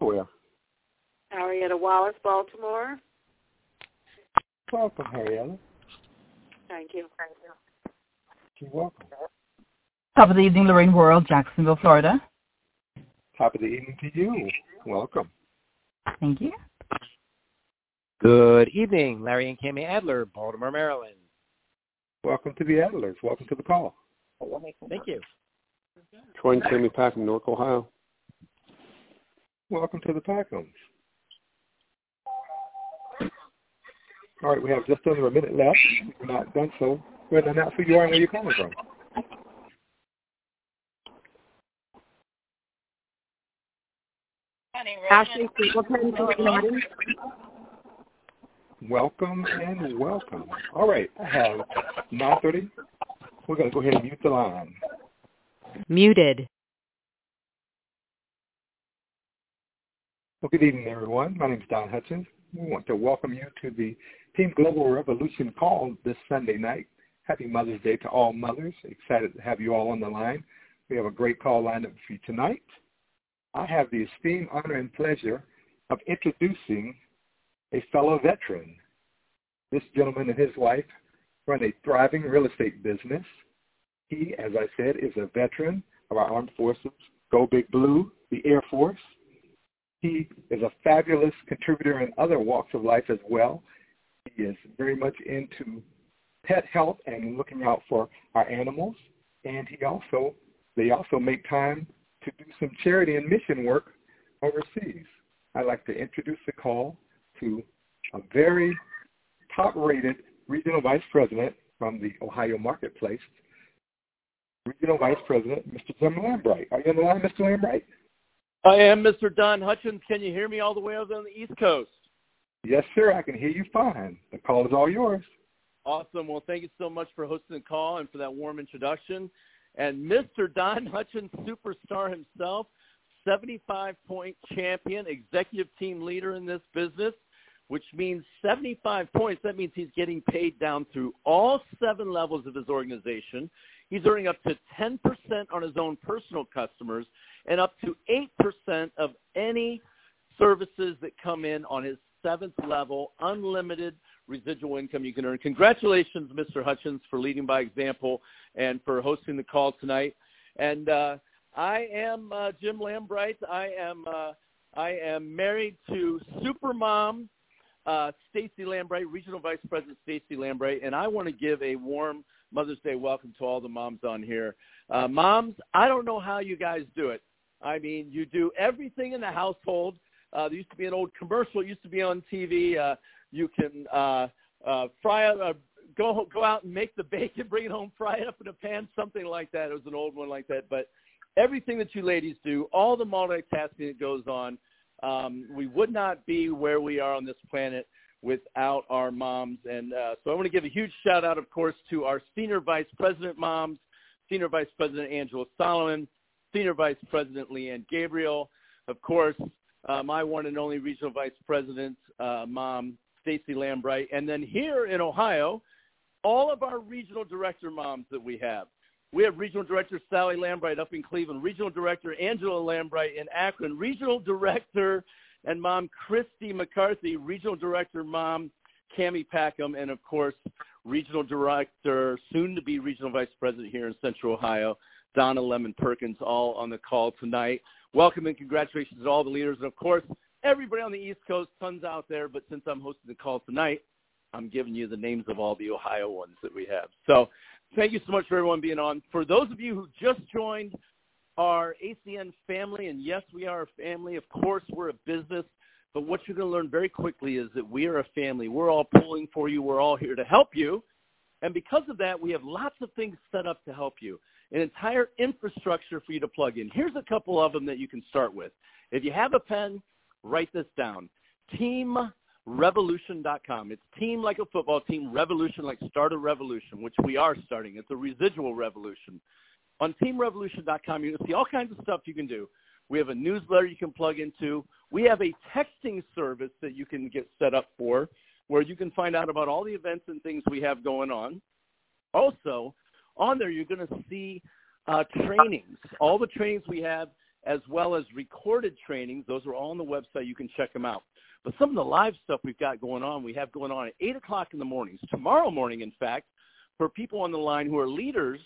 Oh, Where? Arietta Wallace, Baltimore. Welcome, Arietta. Thank you. Thank you. You're welcome. Top of the evening, Lorraine World, Jacksonville, Florida. Top of the evening to you. Welcome. Thank you. Good evening, Larry and Cami Adler, Baltimore, Maryland. Welcome to the Adlers. Welcome to the call. Thank you. Troy and Cami Pack from Newark, Ohio. Welcome to the Packhams. All right, we have just under a minute left. We're not done, so go ahead and announce who you are and where you're calling from. Ashley Stapleton, Welcome and welcome. All right, uh, I have 9.30. We're going to go ahead and mute the line. Muted. Well, good evening, everyone. My name is Don Hutchins. We want to welcome you to the Team Global Revolution call this Sunday night. Happy Mother's Day to all mothers. Excited to have you all on the line. We have a great call lined up for you tonight. I have the esteemed honor and pleasure of introducing a fellow veteran. This gentleman and his wife run a thriving real estate business. He, as I said, is a veteran of our armed forces, Go Big Blue, the Air Force. He is a fabulous contributor in other walks of life as well. He is very much into pet health and looking out for our animals. And he also, they also make time to do some charity and mission work overseas. I'd like to introduce the call to a very top-rated regional vice president from the Ohio marketplace, regional vice president, Mr. Jim Lambright. Are you on the line, Mr. Lambright? I am Mr. Don Hutchins. Can you hear me all the way over on the East Coast? Yes, sir. I can hear you fine. The call is all yours. Awesome. Well, thank you so much for hosting the call and for that warm introduction. And Mr. Don Hutchins, superstar himself, 75-point champion, executive team leader in this business, which means 75 points. That means he's getting paid down through all seven levels of his organization. He's earning up to 10% on his own personal customers and up to 8% of any services that come in on his seventh level, unlimited residual income you can earn. Congratulations, Mr. Hutchins, for leading by example and for hosting the call tonight. And uh, I am uh, Jim Lambright. I am uh, I am married to Supermom uh, Stacy Lambright, Regional Vice President Stacy Lambright, and I want to give a warm Mother's Day welcome to all the moms on here. Uh, moms, I don't know how you guys do it. I mean, you do everything in the household. Uh, there used to be an old commercial. It used to be on TV. Uh, you can uh, uh, fry uh, go go out and make the bacon, bring it home, fry it up in a pan, something like that. It was an old one like that. But everything that you ladies do, all the multitasking that goes on, um, we would not be where we are on this planet without our moms. And uh, so I want to give a huge shout out, of course, to our Senior Vice President moms, Senior Vice President Angela Solomon, Senior Vice President Leanne Gabriel, of course, uh, my one and only Regional Vice President uh, mom, Stacy Lambright, and then here in Ohio, all of our regional director moms that we have. We have Regional Director Sally Lambright up in Cleveland, Regional Director Angela Lambright in Akron, Regional Director and Mom Christy McCarthy, Regional Director Mom Cami Packham, and of course, Regional Director, soon to be Regional Vice President here in Central Ohio, Donna Lemon Perkins, all on the call tonight. Welcome and congratulations to all the leaders, and of course, everybody on the East Coast, tons out there. But since I'm hosting the call tonight, I'm giving you the names of all the Ohio ones that we have. So thank you so much for everyone being on. For those of you who just joined our ACN family, and yes, we are a family. Of course, we're a business. But what you're going to learn very quickly is that we are a family. We're all pulling for you. We're all here to help you. And because of that, we have lots of things set up to help you, an entire infrastructure for you to plug in. Here's a couple of them that you can start with. If you have a pen, write this down. TeamRevolution.com. It's team like a football team, revolution like start a revolution, which we are starting. It's a residual revolution. On TeamRevolution.com, you can see all kinds of stuff you can do. We have a newsletter you can plug into. We have a texting service that you can get set up for where you can find out about all the events and things we have going on. Also, on there you're going to see uh, trainings, all the trainings we have, as well as recorded trainings. Those are all on the website. You can check them out. But some of the live stuff we've got going on, we have going on at 8 o'clock in the mornings. Tomorrow morning, in fact, for people on the line who are leaders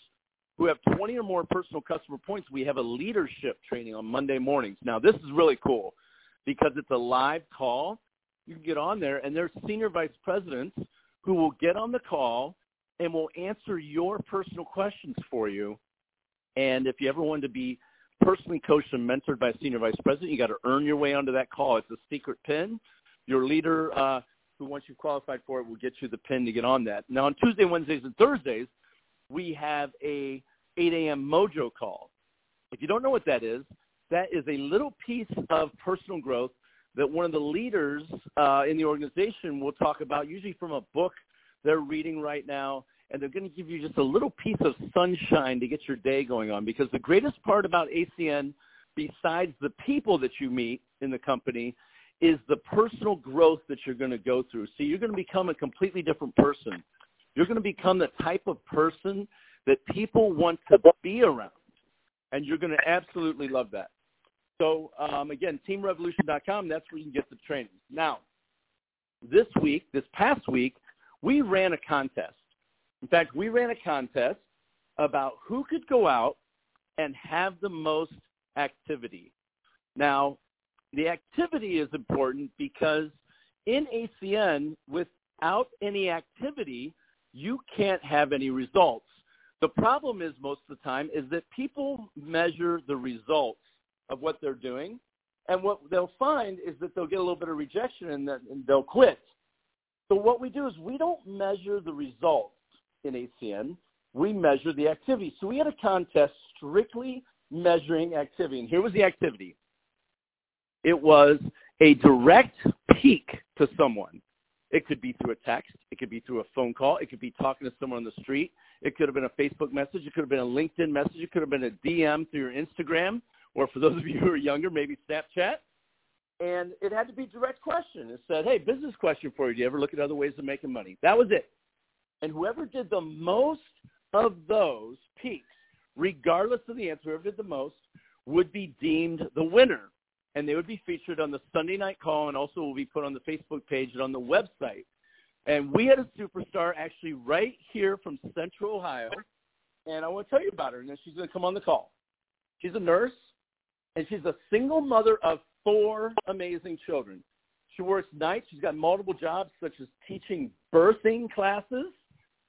who have 20 or more personal customer points, we have a leadership training on Monday mornings. Now, this is really cool because it's a live call. You can get on there, and there's senior vice presidents who will get on the call and will answer your personal questions for you. And if you ever wanted to be personally coached and mentored by a senior vice president, you got to earn your way onto that call. It's a secret pin. Your leader, uh, who once you've qualified for it, will get you the pin to get on that. Now on Tuesday, Wednesdays, and Thursdays, we have a 8 a.m. mojo call. If you don't know what that is, that is a little piece of personal growth that one of the leaders uh, in the organization will talk about, usually from a book they're reading right now, and they're going to give you just a little piece of sunshine to get your day going on. Because the greatest part about ACN, besides the people that you meet in the company, is the personal growth that you're going to go through. So you're going to become a completely different person. You're going to become the type of person that people want to be around, and you're going to absolutely love that. So um, again, teamrevolution.com, that's where you can get the training. Now, this week, this past week, we ran a contest. In fact, we ran a contest about who could go out and have the most activity. Now, the activity is important because in ACN, without any activity, you can't have any results. The problem is most of the time is that people measure the results of what they're doing, and what they'll find is that they'll get a little bit of rejection and, and they'll quit. So what we do is we don't measure the results in ACN. We measure the activity. So we had a contest strictly measuring activity. And here was the activity. It was a direct peek to someone. It could be through a text. It could be through a phone call. It could be talking to someone on the street. It could have been a Facebook message. It could have been a LinkedIn message. It could have been a DM through your Instagram or for those of you who are younger, maybe Snapchat. And it had to be direct question. It said, hey, business question for you. Do you ever look at other ways of making money? That was it. And whoever did the most of those peaks, regardless of the answer, whoever did the most, would be deemed the winner. And they would be featured on the Sunday night call and also will be put on the Facebook page and on the website. And we had a superstar actually right here from Central Ohio. And I want to tell you about her, and then she's going to come on the call. She's a nurse and she's a single mother of four amazing children. She works nights. She's got multiple jobs, such as teaching birthing classes,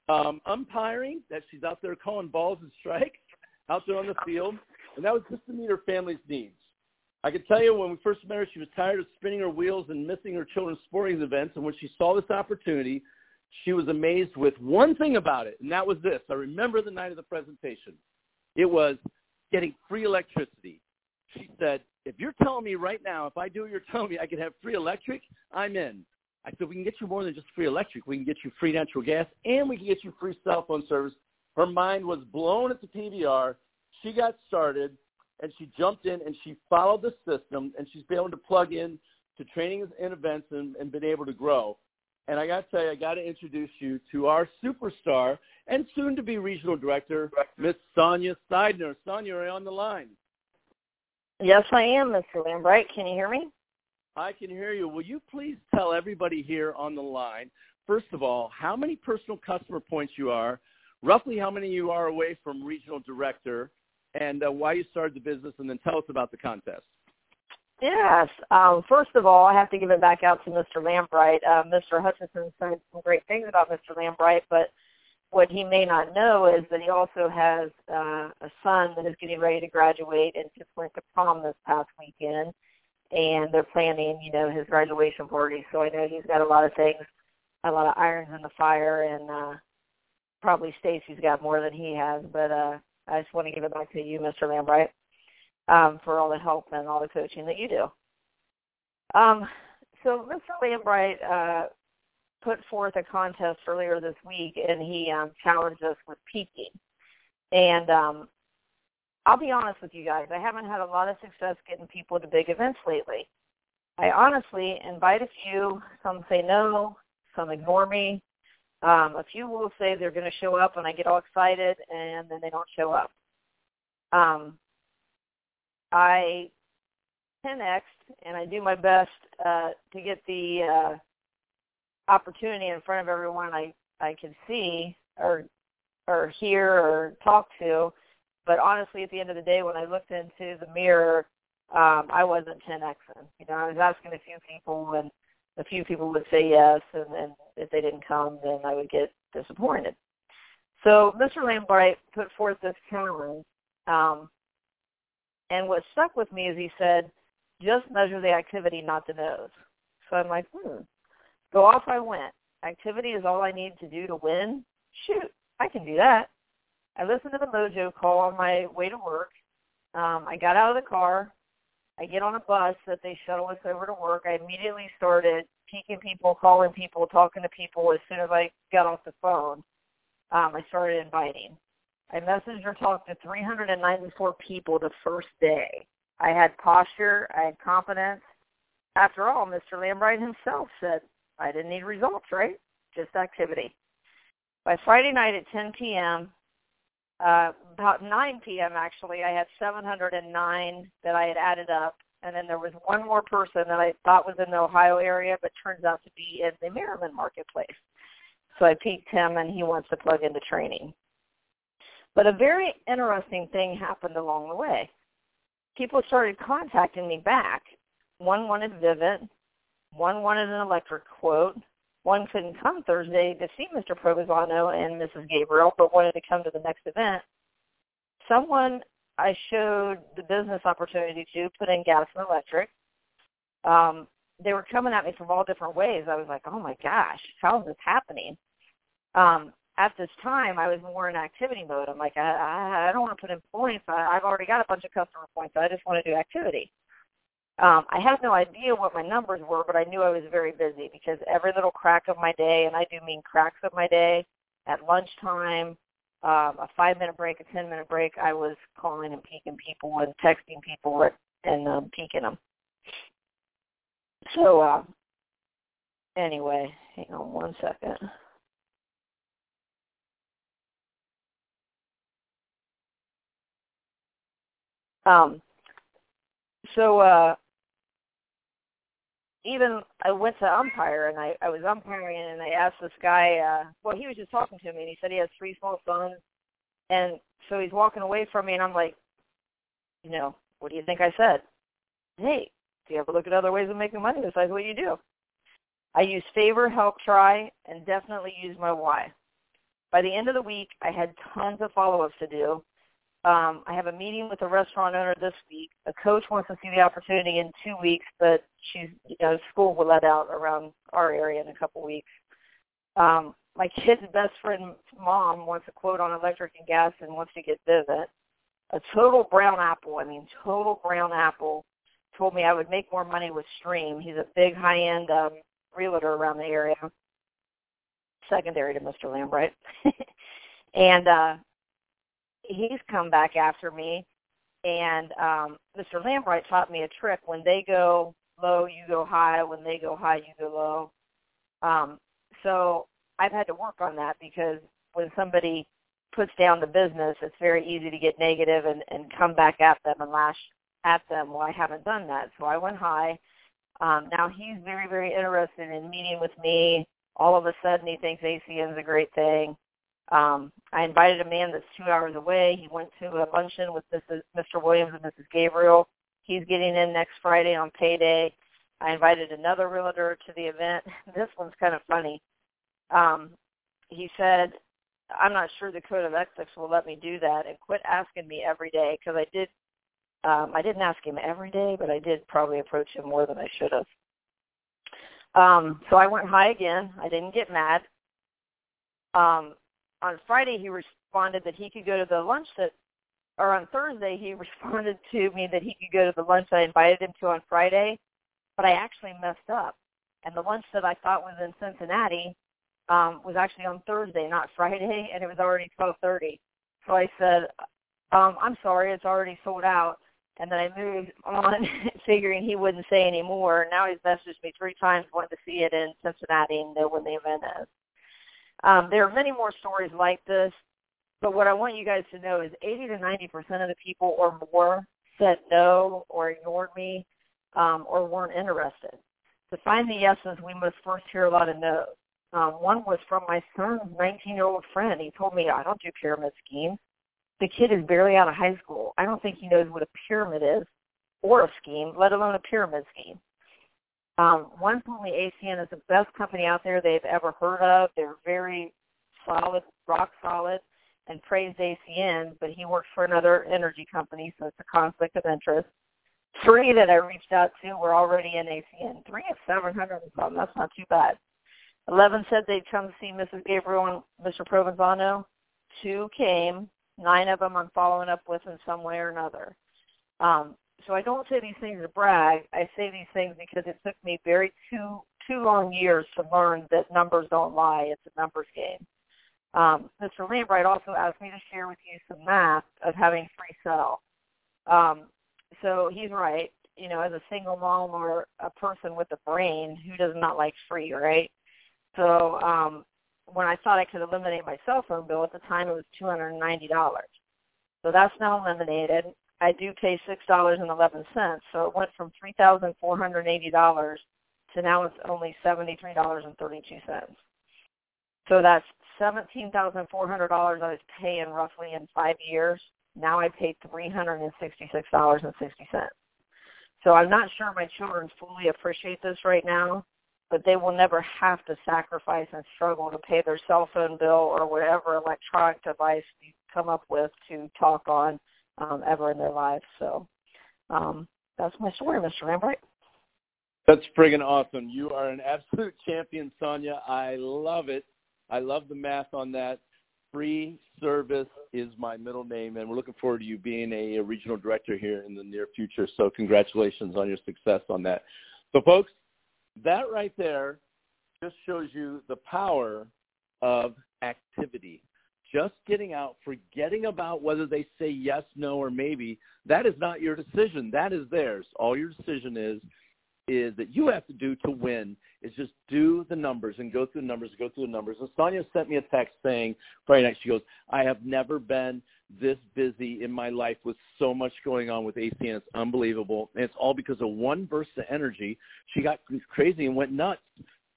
um, umpiring, that she's out there calling balls and strikes out there on the field. And that was just to meet her family's needs. I can tell you when we first met her, she was tired of spinning her wheels and missing her children's sporting events. And when she saw this opportunity, she was amazed with one thing about it, and that was this. I remember the night of the presentation. It was getting free electricity she said, if you're telling me right now, if I do what you're telling me I can have free electric, I'm in. I said, we can get you more than just free electric. We can get you free natural gas, and we can get you free cell phone service. Her mind was blown at the PBR. She got started, and she jumped in, and she followed the system, and she's been able to plug in to trainings and events and, and been able to grow. And I got to tell you, I got to introduce you to our superstar and soon-to-be regional director, Miss Sonia Seidner. Sonia, are you on the line? Yes, I am, Mr. Lambright. Can you hear me? I can hear you. Will you please tell everybody here on the line, first of all, how many personal customer points you are, roughly how many you are away from regional director, and uh, why you started the business, and then tell us about the contest. Yes. Um, first of all, I have to give it back out to Mr. Lambright. Uh, Mr. Hutchinson said some great things about Mr. Lambright, but what he may not know is that he also has uh, a son that is getting ready to graduate and just went to prom this past weekend, and they're planning, you know, his graduation party. So I know he's got a lot of things, a lot of irons in the fire, and uh, probably Stacy's got more than he has. But uh, I just want to give it back to you, Mr. Lambright, um, for all the help and all the coaching that you do. Um, so Mr. Lambright, uh, put forth a contest earlier this week, and he um, challenged us with peaking. And um, I'll be honest with you guys, I haven't had a lot of success getting people to big events lately. I honestly invite a few. Some say no, some ignore me. Um, a few will say they're going to show up, and I get all excited, and then they don't show up. Um, I 10x and I do my best uh, to get the uh, opportunity in front of everyone I I can see or or hear or talk to. But honestly, at the end of the day, when I looked into the mirror, um, I wasn't 10xing. You know, I was asking a few people, and a few people would say yes, and then if they didn't come, then I would get disappointed. So Mr. Lambright put forth this challenge, um, and what stuck with me is he said, just measure the activity, not the no's. So I'm like, hmm. Go off I went. Activity is all I need to do to win. Shoot, I can do that. I listened to the Mojo call on my way to work. Um, I got out of the car. I get on a bus that they shuttle us over to work. I immediately started peeking people, calling people, talking to people as soon as I got off the phone. Um, I started inviting. I messaged or talked to 394 people the first day. I had posture. I had confidence. After all, Mr. Lambright himself said I didn't need results, right? Just activity. By Friday night at 10 p.m., uh, about 9 p.m. actually, I had 709 that I had added up, and then there was one more person that I thought was in the Ohio area, but turns out to be in the Merriman marketplace. So I peaked him, and he wants to plug into training. But a very interesting thing happened along the way. People started contacting me back. One wanted Vivint, one wanted an electric quote, one couldn't come Thursday to see Mr. Provenzano and Mrs. Gabriel, but wanted to come to the next event. Someone I showed the business opportunity to put in gas and electric. Um, they were coming at me from all different ways. I was like, oh my gosh, how is this happening? Um, at this time, I was more in activity mode. I'm like, I, I, I don't want to put in points. I, I've already got a bunch of customer points. I just want to do activity. Um, I had no idea what my numbers were, but I knew I was very busy because every little crack of my day, and I do mean cracks of my day, at lunchtime, um, a five-minute break, a ten-minute break, I was calling and peeking people and texting people and um, peeking them. So uh, anyway, hang on one second. Um, so uh, even I went to umpire and I, I was umpiring and I asked this guy, uh, well, he was just talking to me and he said he has three small sons. And so he's walking away from me and I'm like, you know, what do you think I said? Hey, do you ever look at other ways of making money besides what you do? I use favor, help, try, and definitely use my why. By the end of the week, I had tons of follow-ups to do. Um, I have a meeting with a restaurant owner this week. A coach wants to see the opportunity in two weeks, but she's you know school will let out around our area in a couple weeks. Um, my kid's best friend's mom wants a quote on electric and gas and wants to get Vivint. A total brown apple, I mean total brown apple, told me I would make more money with Stream. He's a big high-end um, realtor around the area, secondary to Mr. Lambright. and uh, he's come back after me. And um, Mr. Lambright taught me a trick. When they go low, you go high. When they go high, you go low. Um, so I've had to work on that because when somebody puts down the business, it's very easy to get negative and, and come back at them and lash at them. Well, I haven't done that. So I went high. Um, now he's very, very interested in meeting with me. All of a sudden he thinks ACN is a great thing. Um, I invited a man that's two hours away. He went to a luncheon with Mrs., Mr. Williams and Mrs. Gabriel. He's getting in next Friday on payday. I invited another realtor to the event. This one's kind of funny. Um, he said, I'm not sure the code of ethics will let me do that and quit asking me every day because I did um, I didn't ask him every day, but I did probably approach him more than I should have. Um, so I went high again. I didn't get mad. Um, on Friday he responded that he could go to the lunch that or on Thursday he responded to me that he could go to the lunch I invited him to on Friday, but I actually messed up. And the lunch that I thought was in Cincinnati um, was actually on Thursday, not Friday, and it was already 12:30. So I said, um, "I'm sorry, it's already sold out." And then I moved on, figuring he wouldn't say anymore. Now he's messaged me three times, wanting to see it in Cincinnati and know when the event is. Um, there are many more stories like this, but what I want you guys to know is 80 to 90 percent of the people or more said no or ignored me um, or weren't interested. To find the yeses, we must first hear a lot of no's. Um, one was from my son's 19-year-old friend. He told me, I don't do pyramid schemes. The kid is barely out of high school. I don't think he knows what a pyramid is or a scheme, let alone a pyramid scheme. Um, one me ACN is the best company out there they've ever heard of. They're very solid, rock solid, and praised ACN, but he works for another energy company, so it's a conflict of interest. Three that I reached out to were already in ACN. Three of 700 and something. That's not too bad. Eleven said they'd come to see Mrs. Gabriel and Mr. Provenzano. Two came. Nine of them I'm following up with in some way or another. Um, so I don't say these things to brag. I say these things because it took me very two two long years to learn that numbers don't lie. It's a numbers game. Um, Mr. Lambright also asked me to share with you some math of having free cell. Um, so he's right. You know, as a single mom or a person with a brain, who does not like free, right? So um, when I thought I could eliminate my cell phone bill at the time, it was two hundred and ninety dollars. So that's now eliminated. I do pay six dollars and eleven cents, so it went from three thousand four hundred eighty dollars to now it's only seventy three dollars and thirty two cents. So that's seventeen thousand four hundred dollars I was paying roughly in five years. Now I pay three hundred and sixty six dollars and sixty cents. So I'm not sure my children fully appreciate this right now, but they will never have to sacrifice and struggle to pay their cell phone bill or whatever electronic device you come up with to talk on um, ever in their lives. So um, that's my story, Mr. Lambright. That's friggin' awesome. You are an absolute champion, Sonia. I love it. I love the math on that. Free service is my middle name, and we're looking forward to you being a, a regional director here in the near future. So congratulations on your success on that. So, folks, that right there just shows you the power of activity just getting out, forgetting about whether they say yes, no, or maybe, that is not your decision. That is theirs. All your decision is is that you have to do to win is just do the numbers and go through the numbers, go through the numbers. And Sonia sent me a text saying Friday night, she goes, I have never been this busy in my life with so much going on with ACN. It's unbelievable. And it's all because of one burst of energy. She got crazy and went nuts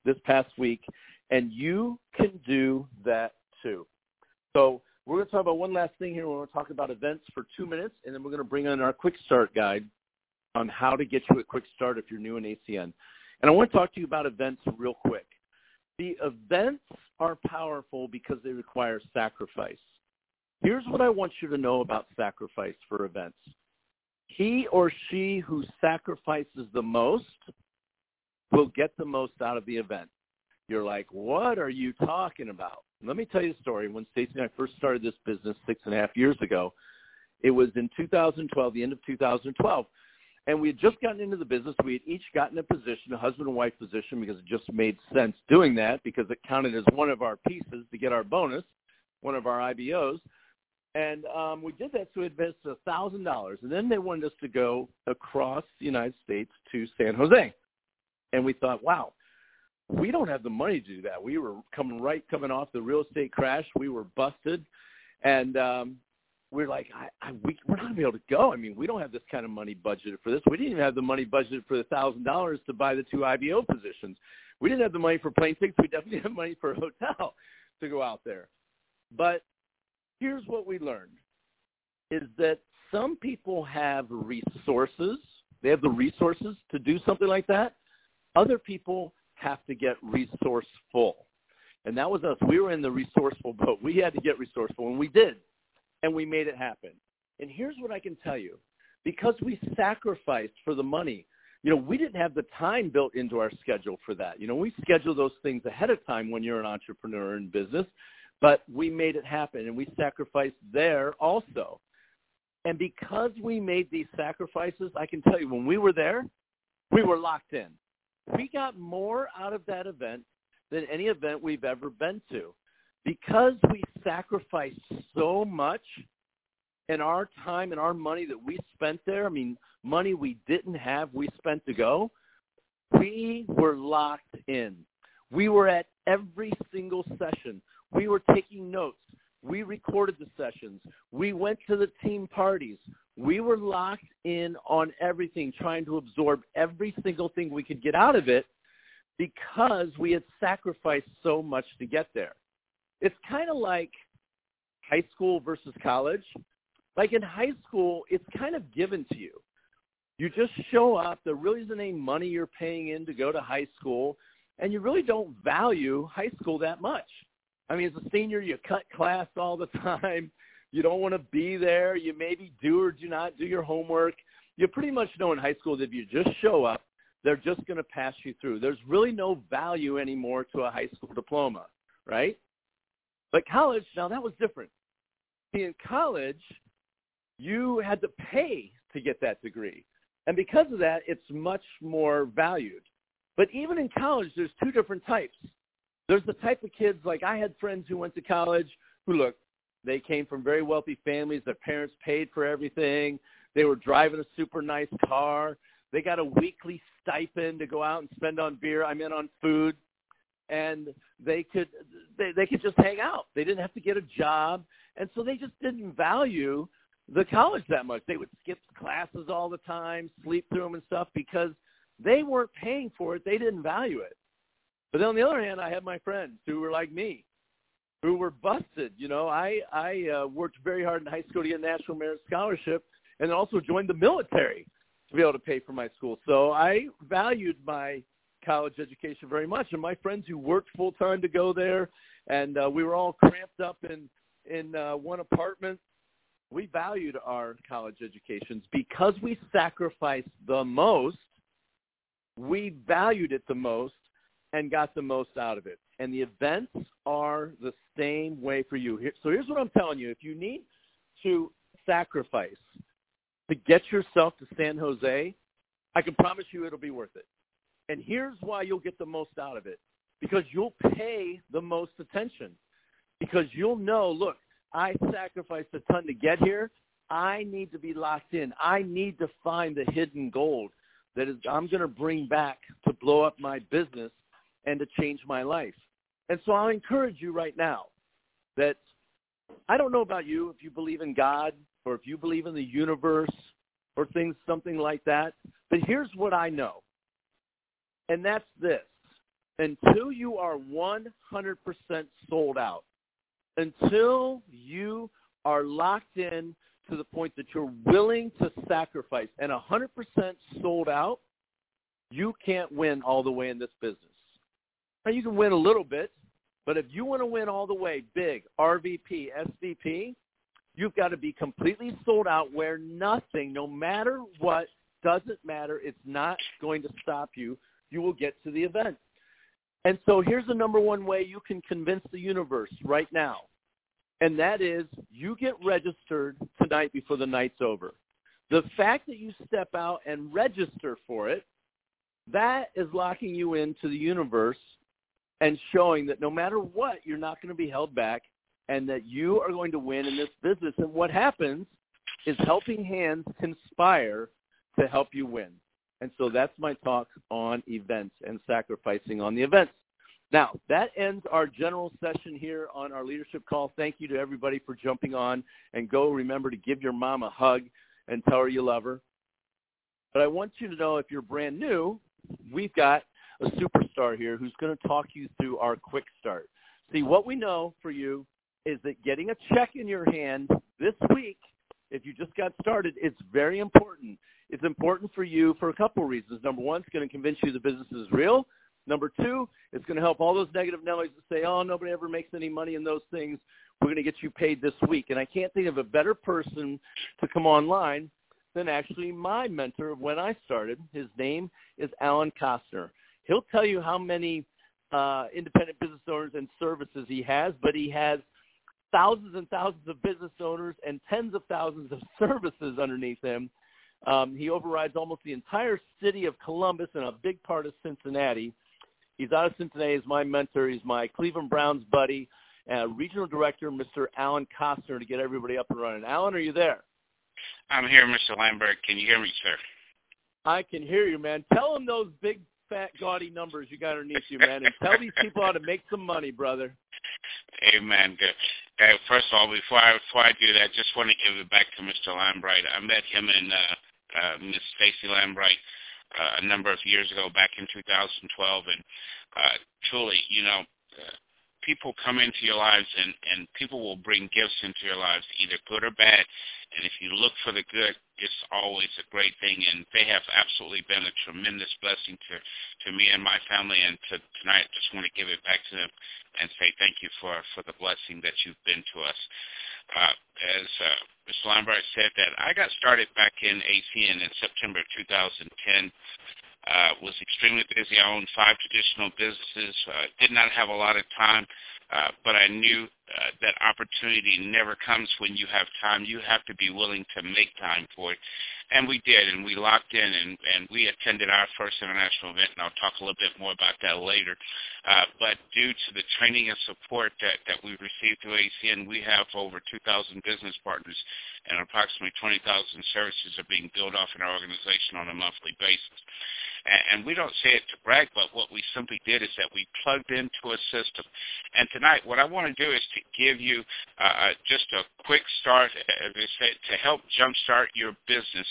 this past week. And you can do that too. So we're going to talk about one last thing here. We're going to talk about events for two minutes, and then we're going to bring in our quick start guide on how to get you a quick start if you're new in ACN. And I want to talk to you about events real quick. The events are powerful because they require sacrifice. Here's what I want you to know about sacrifice for events. He or she who sacrifices the most will get the most out of the event. You're like, what are you talking about? Let me tell you a story. When Stacy and I first started this business six and a half years ago, it was in 2012, the end of 2012. And we had just gotten into the business. We had each gotten a position, a husband and wife position, because it just made sense doing that because it counted as one of our pieces to get our bonus, one of our IBOs. And um, we did that, so we invested a thousand dollars, and then they wanted us to go across the United States to San Jose. And we thought, wow, we don't have the money to do that. We were coming right coming off the real estate crash. We were busted, and um, we're like, I, I, we, we're not gonna be able to go. I mean, we don't have this kind of money budgeted for this. We didn't even have the money budgeted for the thousand dollars to buy the two IBO positions. We didn't have the money for plane tickets. We definitely have money for a hotel to go out there. But here's what we learned: is that some people have resources. They have the resources to do something like that. Other people have to get resourceful. And that was us. We were in the resourceful boat. We had to get resourceful, and we did. And we made it happen. And here's what I can tell you. Because we sacrificed for the money, you know, we didn't have the time built into our schedule for that. You know, we schedule those things ahead of time when you're an entrepreneur in business, but we made it happen and we sacrificed there also. And because we made these sacrifices, I can tell you when we were there, we were locked in we got more out of that event than any event we've ever been to because we sacrificed so much in our time and our money that we spent there, I mean, money we didn't have, we spent to go, we were locked in. We were at every single session. We were taking notes. We recorded the sessions. We went to the team parties. We were locked in on everything, trying to absorb every single thing we could get out of it because we had sacrificed so much to get there. It's kind of like high school versus college. Like in high school, it's kind of given to you. You just show up. There really isn't any money you're paying in to go to high school, and you really don't value high school that much. I mean, as a senior, you cut class all the time. You don't want to be there. You maybe do or do not do your homework. You pretty much know in high school that if you just show up, they're just going to pass you through. There's really no value anymore to a high school diploma, right? But college, now that was different. In college, you had to pay to get that degree. And because of that, it's much more valued. But even in college, there's two different types. There's the type of kids, like I had friends who went to college who, look, they came from very wealthy families. Their parents paid for everything. They were driving a super nice car. They got a weekly stipend to go out and spend on beer. I mean on food, and they could they they could just hang out. They didn't have to get a job, and so they just didn't value the college that much. They would skip classes all the time, sleep through them and stuff because they weren't paying for it. They didn't value it. But then on the other hand, I had my friends who were like me, who were busted. You know, I I uh, worked very hard in high school to get a National Merit Scholarship, and also joined the military to be able to pay for my school. So I valued my college education very much, and my friends who worked full time to go there, and uh, we were all cramped up in in uh, one apartment. We valued our college educations because we sacrificed the most. We valued it the most and got the most out of it. And the events are the same way for you. So here's what I'm telling you: if you need to sacrifice to get yourself to San Jose, I can promise you it'll be worth it. And here's why you'll get the most out of it. Because you'll pay the most attention. Because you'll know, look, I sacrificed a ton to get here. I need to be locked in. I need to find the hidden gold that is I'm going to bring back to blow up my business and to change my life. And so I'll encourage you right now that I don't know about you if you believe in God or if you believe in the universe or things something like that, but here's what I know. And that's this. Until you are 100% sold out, until you are locked in to the point that you're willing to sacrifice and 100% sold out, you can't win all the way in this business. Now you can win a little bit, but if you want to win all the way, big, RVP, SVP, you've got to be completely sold out where nothing, no matter what, doesn't matter. It's not going to stop you. You will get to the event. And so here's the number one way you can convince the universe right now. And that is you get registered tonight before the night's over. The fact that you step out and register for it, that is locking you into the universe and showing that no matter what, you're not going to be held back and that you are going to win in this business. And what happens is helping hands conspire to help you win. And so that's my talk on events and sacrificing on the events. Now, that ends our general session here on our leadership call. Thank you to everybody for jumping on. And go remember to give your mom a hug and tell her you love her. But I want you to know if you're brand new, we've got a superstar here who's going to talk you through our quick start. See, what we know for you is that getting a check in your hand this week, if you just got started, it's very important. It's important for you for a couple reasons. Number one, it's going to convince you the business is real. Number two, it's going to help all those negative Nellies that say, oh, nobody ever makes any money in those things. We're going to get you paid this week. And I can't think of a better person to come online than actually my mentor when I started. His name is Alan Costner. He'll tell you how many uh, independent business owners and services he has, but he has thousands and thousands of business owners and tens of thousands of services underneath him. Um, he overrides almost the entire city of Columbus and a big part of Cincinnati. He's out of Cincinnati. He's my mentor. He's my Cleveland Browns buddy, uh, regional director, Mr. Alan Costner, to get everybody up and running. Alan, are you there? I'm here, Mr. Lambert. Can you hear me, sir? I can hear you, man. Tell him those big fat, gaudy numbers you got underneath you, man, and tell these people how to make some money, brother. Amen. Good. Okay, first of all, before I before I do that, just want to give it back to Mr. Lambright. I met him and uh, uh, Miss Stacy Lambright uh, a number of years ago, back in 2012, and uh, truly, you know, uh, people come into your lives and, and people will bring gifts into your lives, either good or bad. And if you look for the good, it's always a great thing. And they have absolutely been a tremendous blessing to, to me and my family. And to, tonight, I just want to give it back to them and say thank you for, for the blessing that you've been to us. Uh, as uh, Mr. Lombard said, that I got started back in ACN in September 2010 uh, was extremely busy. I owned five traditional businesses. Uh, did not have a lot of time, uh, but I knew uh, that opportunity never comes when you have time. You have to be willing to make time for it. And we did, and we locked in, and, and we attended our first international event, and I'll talk a little bit more about that later. Uh, but due to the training and support that, that we received through ACN, we have over 2,000 business partners, and approximately 20,000 services are being built off in our organization on a monthly basis. And, and we don't say it to brag, but what we simply did is that we plugged into a system. And tonight, what I want to do is to give you uh, just a quick start, as I said, to help jumpstart your business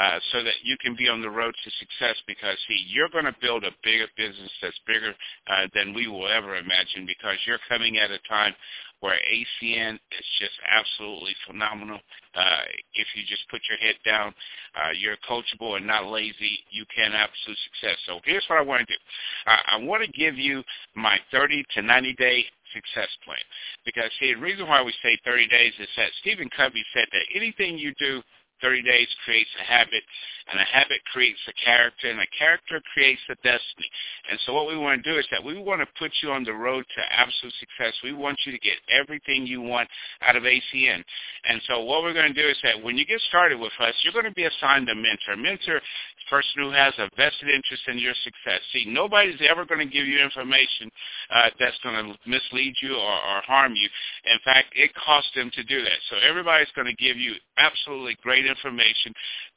uh, so that you can be on the road to success because, see, you're going to build a bigger business that's bigger uh, than we will ever imagine because you're coming at a time where ACN is just absolutely phenomenal. Uh, if you just put your head down, uh, you're coachable and not lazy, you can have absolute success. So here's what I want to do. Uh, I want to give you my 30 to 90 day success plan. Because see, the reason why we say 30 days is that Stephen Covey said that anything you do 30 days creates a habit, and a habit creates a character, and a character creates a destiny. And so what we want to do is that we want to put you on the road to absolute success. We want you to get everything you want out of ACN. And so what we're going to do is that when you get started with us, you're going to be assigned a mentor. A mentor person who has a vested interest in your success. See, nobody's ever going to give you information uh, that's going to mislead you or, or harm you. In fact, it costs them to do that. So everybody's going to give you absolutely great information.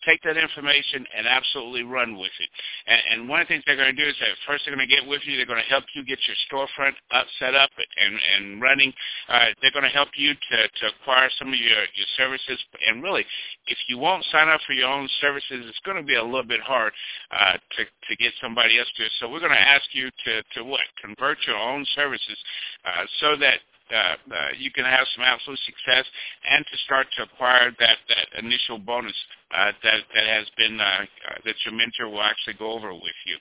Take that information and absolutely run with it. And, and one of the things they're going to do is that first they're going to get with you. They're going to help you get your storefront up, set up, and, and running. Uh, they're going to help you to, to acquire some of your, your services. And really, if you won't sign up for your own services, it's going to be a little bit hard uh, to, to get somebody else to. So we're going to ask you to, to what? Convert your own services uh, so that uh, uh, you can have some absolute success and to start to acquire that, that initial bonus uh, that, that has been, uh, uh, that your mentor will actually go over with you.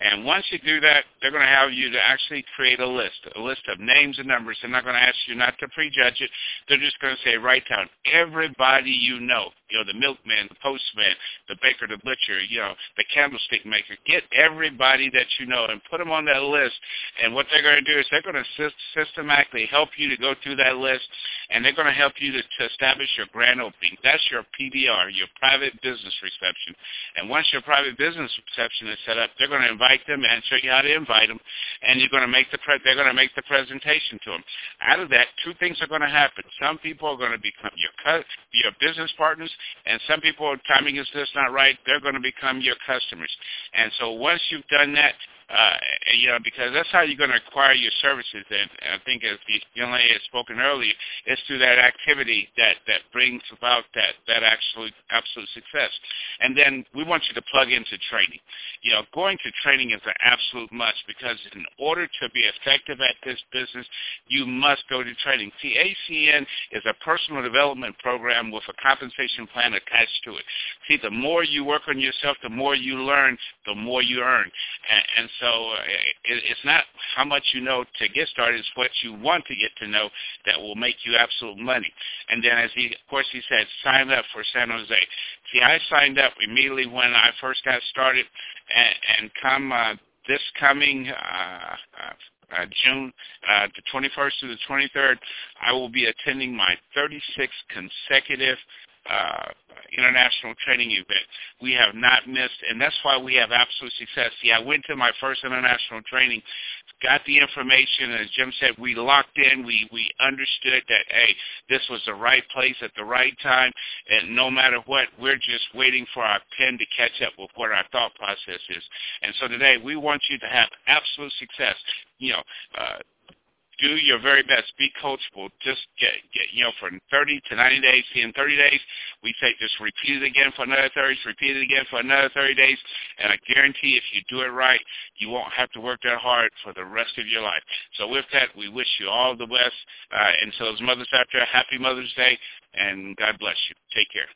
And once you do that, they're going to have you to actually create a list, a list of names and numbers. They're not going to ask you not to prejudge it. They're just going to say, write down everybody you know, you know, the milkman, the postman, the baker, the butcher, you know, the candlestick maker. Get everybody that you know and put them on that list. And what they're going to do is they're going to systematically help you to go through that list, and they're going to help you to, to establish your grand opening. That's your PBR, your private business reception. And once your private business reception is set up, they're going to invite them and show you how to invite them, and you're going to make the pre- they're going to make the presentation to them. Out of that, two things are going to happen. Some people are going to become your cu- your business partners, and some people, timing is just not right, they're going to become your customers. And so once you've done that, uh, you know, because that's how you're going to acquire your services. And, and I think as the young lady had spoken earlier, it's through that activity that, that brings about that, that absolute, absolute success. And then we want you to plug into training. You know, going to training is an absolute must because in order to be effective at this business, you must go to training. See, ACN is a personal development program with a compensation plan attached to it. See, the more you work on yourself, the more you learn, the more you earn. And, and so uh, it, it's not how much you know to get started; it's what you want to get to know that will make you absolute money. And then, as he, of course, he said, sign up for San Jose. See, I signed up immediately when I first got started, and, and come uh, this coming. Uh, uh, uh, June uh, the 21st to the 23rd, I will be attending my 36th consecutive uh, international training event. We have not missed, and that's why we have absolute success. See, I went to my first international training, got the information, and as Jim said, we locked in. We we understood that hey, this was the right place at the right time, and no matter what, we're just waiting for our pen to catch up with what our thought process is. And so today, we want you to have absolute success. You know. Uh, do your very best. Be coachable. Just get, get, you know, from 30 to 90 days. In 30 days, we say just repeat it again for another 30, repeat it again for another 30 days, and I guarantee if you do it right, you won't have to work that hard for the rest of your life. So with that, we wish you all the best. Uh, and so those mothers out there, happy Mother's Day, and God bless you. Take care.